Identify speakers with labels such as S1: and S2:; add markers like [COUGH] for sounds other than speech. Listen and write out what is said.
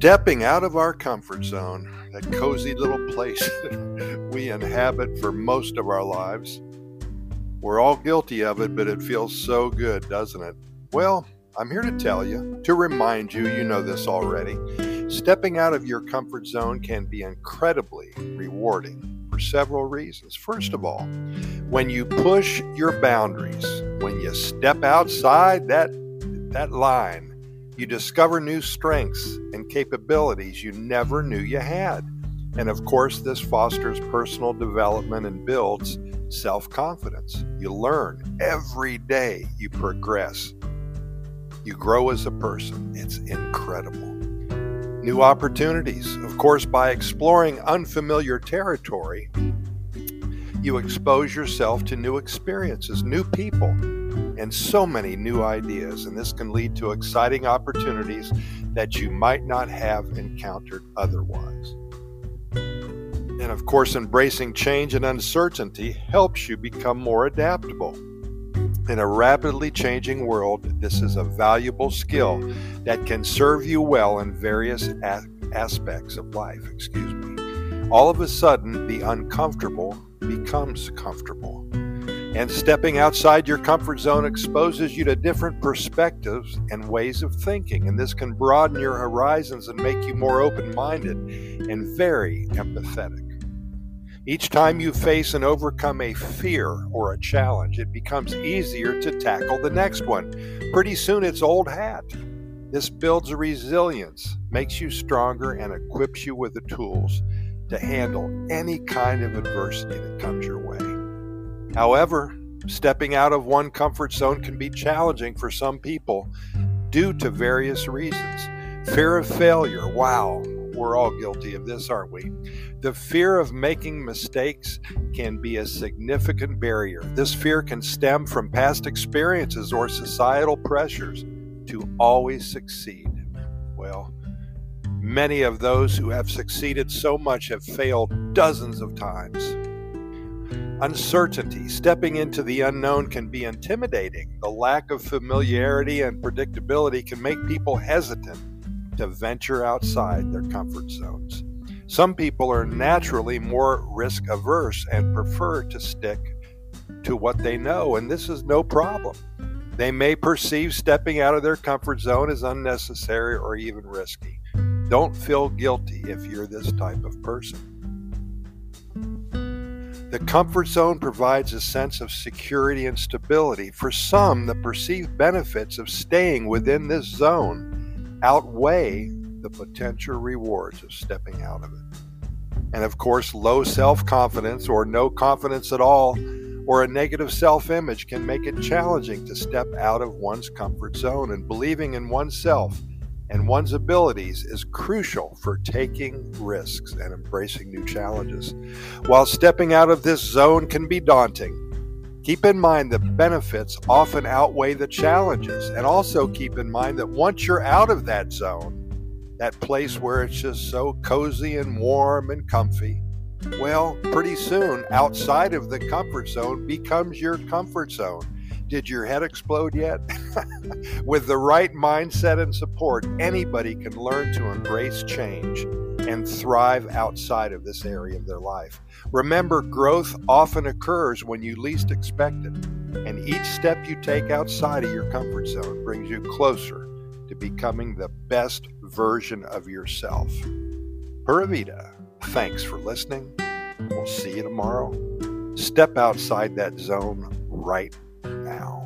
S1: stepping out of our comfort zone, that cozy little place [LAUGHS] we inhabit for most of our lives. We're all guilty of it, but it feels so good, doesn't it? Well, I'm here to tell you, to remind you, you know this already. Stepping out of your comfort zone can be incredibly rewarding for several reasons. First of all, when you push your boundaries, when you step outside that that line, you discover new strengths and capabilities you never knew you had. And of course, this fosters personal development and builds self confidence. You learn every day, you progress, you grow as a person. It's incredible. New opportunities. Of course, by exploring unfamiliar territory, you expose yourself to new experiences, new people, and so many new ideas, and this can lead to exciting opportunities that you might not have encountered otherwise. And of course, embracing change and uncertainty helps you become more adaptable. In a rapidly changing world, this is a valuable skill that can serve you well in various a- aspects of life. Excuse me. All of a sudden, the uncomfortable becomes comfortable. And stepping outside your comfort zone exposes you to different perspectives and ways of thinking. And this can broaden your horizons and make you more open minded and very empathetic. Each time you face and overcome a fear or a challenge, it becomes easier to tackle the next one. Pretty soon it's old hat. This builds resilience, makes you stronger, and equips you with the tools to handle any kind of adversity that comes your way. However, stepping out of one comfort zone can be challenging for some people due to various reasons. Fear of failure. Wow, we're all guilty of this, aren't we? The fear of making mistakes can be a significant barrier. This fear can stem from past experiences or societal pressures to always succeed. Well, many of those who have succeeded so much have failed dozens of times. Uncertainty, stepping into the unknown can be intimidating. The lack of familiarity and predictability can make people hesitant to venture outside their comfort zones. Some people are naturally more risk averse and prefer to stick to what they know, and this is no problem. They may perceive stepping out of their comfort zone as unnecessary or even risky. Don't feel guilty if you're this type of person. The comfort zone provides a sense of security and stability. For some, the perceived benefits of staying within this zone outweigh the potential rewards of stepping out of it. And of course, low self confidence or no confidence at all or a negative self image can make it challenging to step out of one's comfort zone. And believing in oneself and one's abilities is crucial for taking risks and embracing new challenges. While stepping out of this zone can be daunting, keep in mind the benefits often outweigh the challenges. And also keep in mind that once you're out of that zone, that place where it's just so cozy and warm and comfy, well, pretty soon outside of the comfort zone becomes your comfort zone did your head explode yet? [LAUGHS] With the right mindset and support, anybody can learn to embrace change and thrive outside of this area of their life. Remember, growth often occurs when you least expect it, and each step you take outside of your comfort zone brings you closer to becoming the best version of yourself. Pura Vida, thanks for listening. We'll see you tomorrow. Step outside that zone right now.